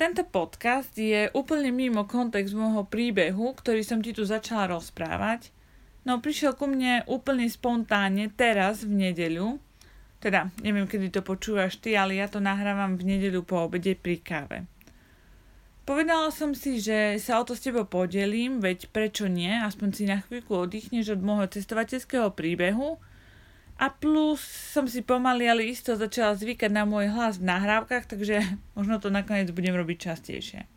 Tento podcast je úplne mimo kontext môjho príbehu, ktorý som ti tu začala rozprávať, no prišiel ku mne úplne spontánne teraz v nedeľu, teda neviem, kedy to počúvaš ty, ale ja to nahrávam v nedeľu po obede pri káve. Povedala som si, že sa o to s tebou podelím, veď prečo nie, aspoň si na chvíľku oddychneš od môjho cestovateľského príbehu a plus som si pomaly, ale isto začala zvykať na môj hlas v nahrávkach, takže možno to nakoniec budem robiť častejšie.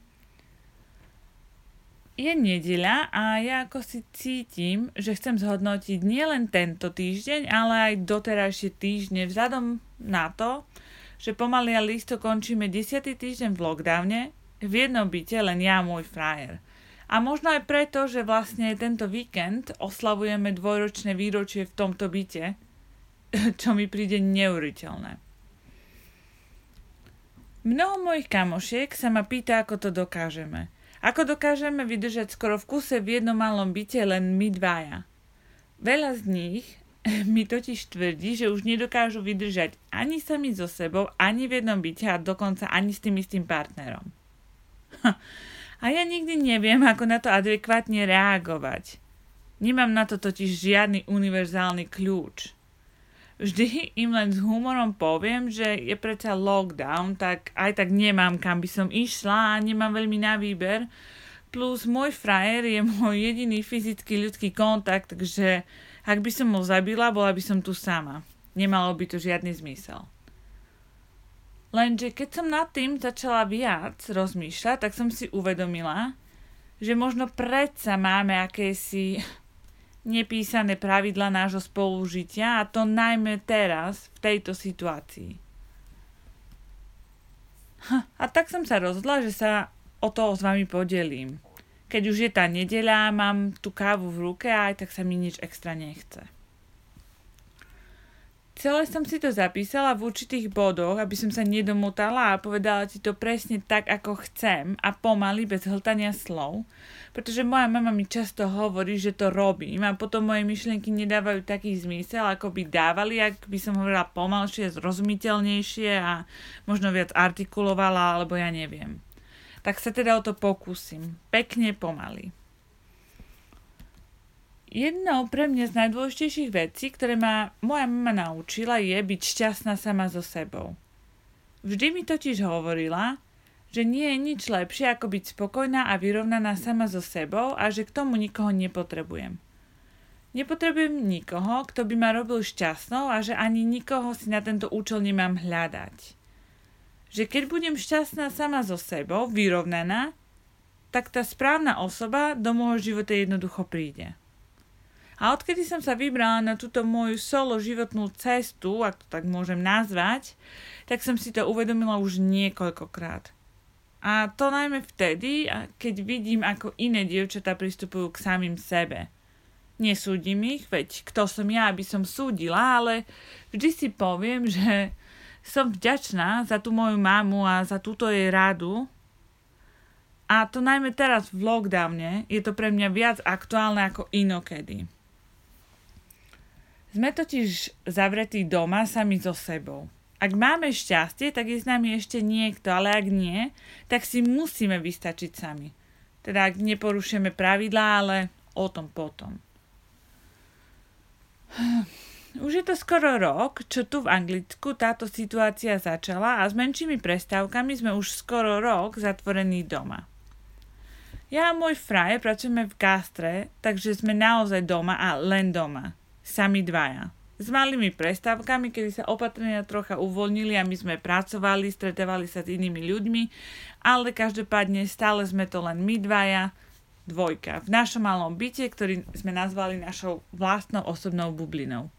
Je nedeľa a ja ako si cítim, že chcem zhodnotiť nielen tento týždeň, ale aj doterajšie týždne vzhľadom na to, že pomaly a listo končíme 10. týždeň v lockdowne, v jednom byte len ja a môj frajer. A možno aj preto, že vlastne tento víkend oslavujeme dvojročné výročie v tomto byte, čo mi príde neuriteľné. Mnoho mojich kamošiek sa ma pýta, ako to dokážeme. Ako dokážeme vydržať skoro v kuse v jednom malom byte len my dvaja. Veľa z nich mi totiž tvrdí, že už nedokážu vydržať ani sami so sebou, ani v jednom byte a dokonca ani s tým istým partnerom. A ja nikdy neviem, ako na to adekvátne reagovať. Nemám na to totiž žiadny univerzálny kľúč vždy im len s humorom poviem, že je predsa lockdown, tak aj tak nemám kam by som išla a nemám veľmi na výber. Plus môj frajer je môj jediný fyzický ľudský kontakt, takže ak by som ho zabila, bola by som tu sama. Nemalo by to žiadny zmysel. Lenže keď som nad tým začala viac rozmýšľať, tak som si uvedomila, že možno predsa máme akési nepísané pravidla nášho spolužitia a to najmä teraz, v tejto situácii. A tak som sa rozhodla, že sa o to s vami podelím. Keď už je tá nedeľa, mám tú kávu v ruke a aj tak sa mi nič extra nechce. Celé som si to zapísala v určitých bodoch, aby som sa nedomotala a povedala ti to presne tak, ako chcem a pomaly, bez hltania slov, pretože moja mama mi často hovorí, že to robím a potom moje myšlienky nedávajú taký zmysel, ako by dávali, ak by som hovorila pomalšie, zrozumiteľnejšie a možno viac artikulovala, alebo ja neviem. Tak sa teda o to pokúsim. Pekne pomaly. Jednou pre mňa z najdôležitejších vecí, ktoré ma moja mama naučila, je byť šťastná sama so sebou. Vždy mi totiž hovorila, že nie je nič lepšie ako byť spokojná a vyrovnaná sama so sebou a že k tomu nikoho nepotrebujem. Nepotrebujem nikoho, kto by ma robil šťastnou a že ani nikoho si na tento účel nemám hľadať. Že keď budem šťastná sama so sebou, vyrovnaná, tak tá správna osoba do môjho života jednoducho príde. A odkedy som sa vybrala na túto moju solo životnú cestu, ak to tak môžem nazvať, tak som si to uvedomila už niekoľkokrát. A to najmä vtedy, keď vidím, ako iné dievčatá pristupujú k samým sebe. Nesúdim ich, veď kto som ja, aby som súdila, ale vždy si poviem, že som vďačná za tú moju mamu a za túto jej radu. A to najmä teraz v lockdowne je to pre mňa viac aktuálne ako inokedy. Sme totiž zavretí doma sami so sebou. Ak máme šťastie, tak je s nami ešte niekto, ale ak nie, tak si musíme vystačiť sami. Teda ak neporušujeme pravidlá, ale o tom potom. Už je to skoro rok, čo tu v Anglicku táto situácia začala a s menšími prestávkami sme už skoro rok zatvorení doma. Ja a môj fraje pracujeme v gastre, takže sme naozaj doma a len doma sami dvaja. S malými prestávkami, kedy sa opatrenia trocha uvoľnili a my sme pracovali, stretávali sa s inými ľuďmi, ale každopádne stále sme to len my dvaja, dvojka, v našom malom byte, ktorý sme nazvali našou vlastnou osobnou bublinou.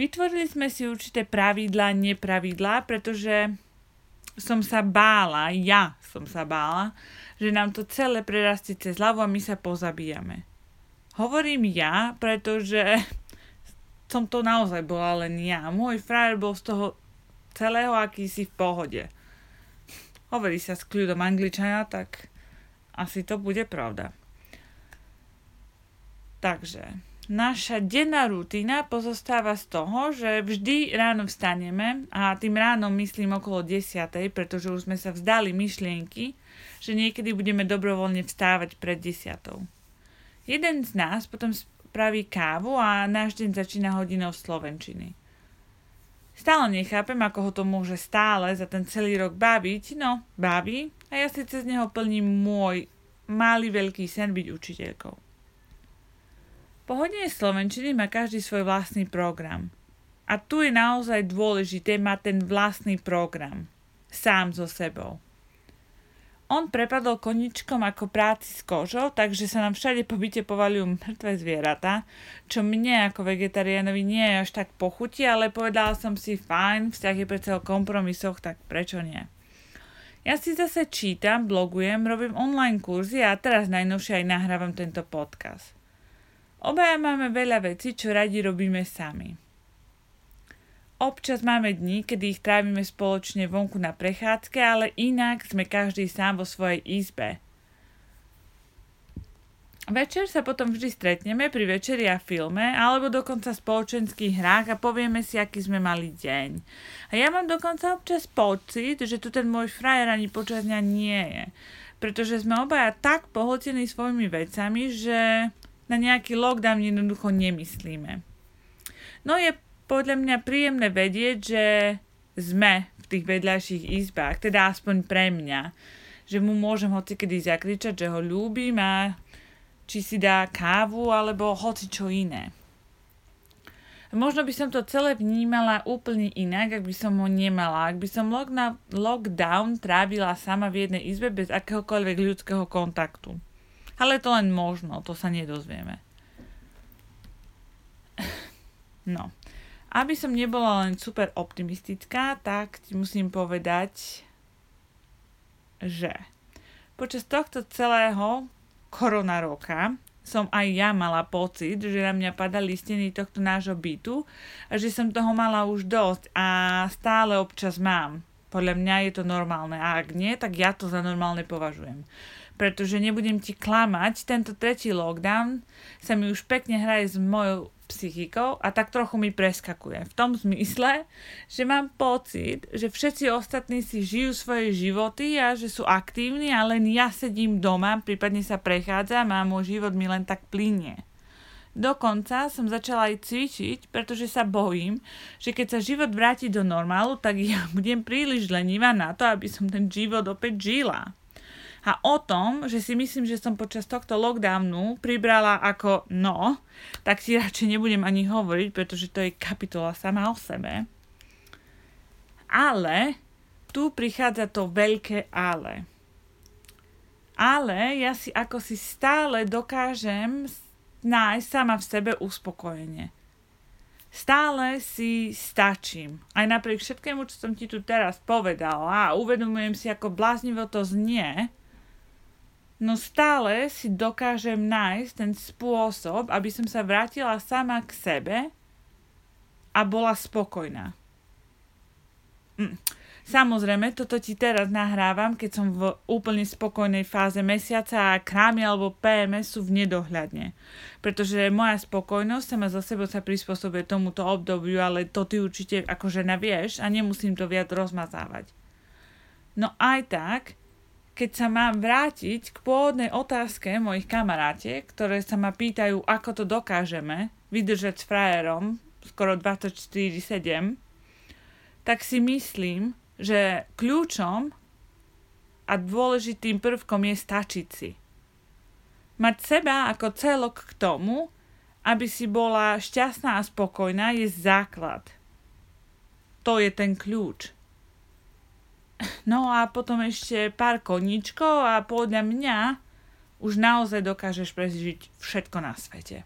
Vytvorili sme si určité pravidlá, nepravidlá, pretože som sa bála, ja som sa bála, že nám to celé prerastie cez hlavu a my sa pozabíjame. Hovorím ja, pretože som to naozaj bola len ja. Môj frajer bol z toho celého akýsi v pohode. Hovorí sa s kľudom angličania, tak asi to bude pravda. Takže, naša denná rutina pozostáva z toho, že vždy ráno vstaneme a tým ránom myslím okolo 10, pretože už sme sa vzdali myšlienky, že niekedy budeme dobrovoľne vstávať pred 10. Jeden z nás potom spraví kávu a náš deň začína hodinou slovenčiny. Stále nechápem, ako ho to môže stále za ten celý rok baviť, no baví a ja si cez neho plním môj malý veľký sen byť učiteľkou. Po hodine Slovenčiny má každý svoj vlastný program. A tu je naozaj dôležité mať ten vlastný program. Sám so sebou. On prepadol koničkom ako práci s kožou, takže sa nám všade po byte povalujú mŕtve zvieratá, čo mne ako vegetariánovi nie je až tak pochutí, ale povedala som si fajn, vzťah je predsa o kompromisoch, tak prečo nie? Ja si zase čítam, blogujem, robím online kurzy a teraz najnovšie aj nahrávam tento podcast. Obaja máme veľa vecí, čo radi robíme sami. Občas máme dni, kedy ich trávime spoločne vonku na prechádzke, ale inak sme každý sám vo svojej izbe. Večer sa potom vždy stretneme pri večeri a filme, alebo dokonca spoločenských hrách a povieme si, aký sme mali deň. A ja mám dokonca občas pocit, že tu ten môj frajer ani počas dňa nie je. Pretože sme obaja tak pohltení svojimi vecami, že na nejaký lockdown jednoducho nemyslíme. No je podľa mňa príjemné vedieť, že sme v tých vedľajších izbách, teda aspoň pre mňa, že mu môžem hocikedy zakričať, že ho ľúbim a či si dá kávu alebo hoci čo iné. Možno by som to celé vnímala úplne inak, ak by som ho nemala. Ak by som lockdown trávila sama v jednej izbe bez akéhokoľvek ľudského kontaktu. Ale to len možno, to sa nedozvieme. No. Aby som nebola len super optimistická, tak ti musím povedať, že počas tohto celého korona roka som aj ja mala pocit, že na mňa padali steny tohto nášho bytu a že som toho mala už dosť a stále občas mám. Podľa mňa je to normálne a ak nie, tak ja to za normálne považujem pretože nebudem ti klamať, tento tretí lockdown sa mi už pekne hraje s mojou psychikou a tak trochu mi preskakuje. V tom zmysle, že mám pocit, že všetci ostatní si žijú svoje životy a že sú aktívni a len ja sedím doma, prípadne sa prechádzam a môj život mi len tak plinie. Dokonca som začala aj cvičiť, pretože sa bojím, že keď sa život vráti do normálu, tak ja budem príliš lenivá na to, aby som ten život opäť žila. A o tom, že si myslím, že som počas tohto lockdownu pribrala ako no, tak si radšej nebudem ani hovoriť, pretože to je kapitola sama o sebe. Ale tu prichádza to veľké ale. Ale ja si ako si stále dokážem nájsť sama v sebe uspokojenie. Stále si stačím. Aj napriek všetkému, čo som ti tu teraz povedala a uvedomujem si, ako bláznivo to znie, no stále si dokážem nájsť ten spôsob, aby som sa vrátila sama k sebe a bola spokojná. Mm. Samozrejme, toto ti teraz nahrávam, keď som v úplne spokojnej fáze mesiaca a krámy alebo PMS sú v nedohľadne. Pretože moja spokojnosť sama za sebou sa prispôsobuje tomuto obdobiu, ale to ty určite ako žena vieš a nemusím to viac rozmazávať. No aj tak, keď sa mám vrátiť k pôvodnej otázke mojich kamarátiek, ktoré sa ma pýtajú, ako to dokážeme vydržať s frajerom skoro 24-7, tak si myslím, že kľúčom a dôležitým prvkom je stačiť si. Mať seba ako celok k tomu, aby si bola šťastná a spokojná, je základ. To je ten kľúč. No a potom ešte pár koníčkov a podľa mňa už naozaj dokážeš prežiť všetko na svete.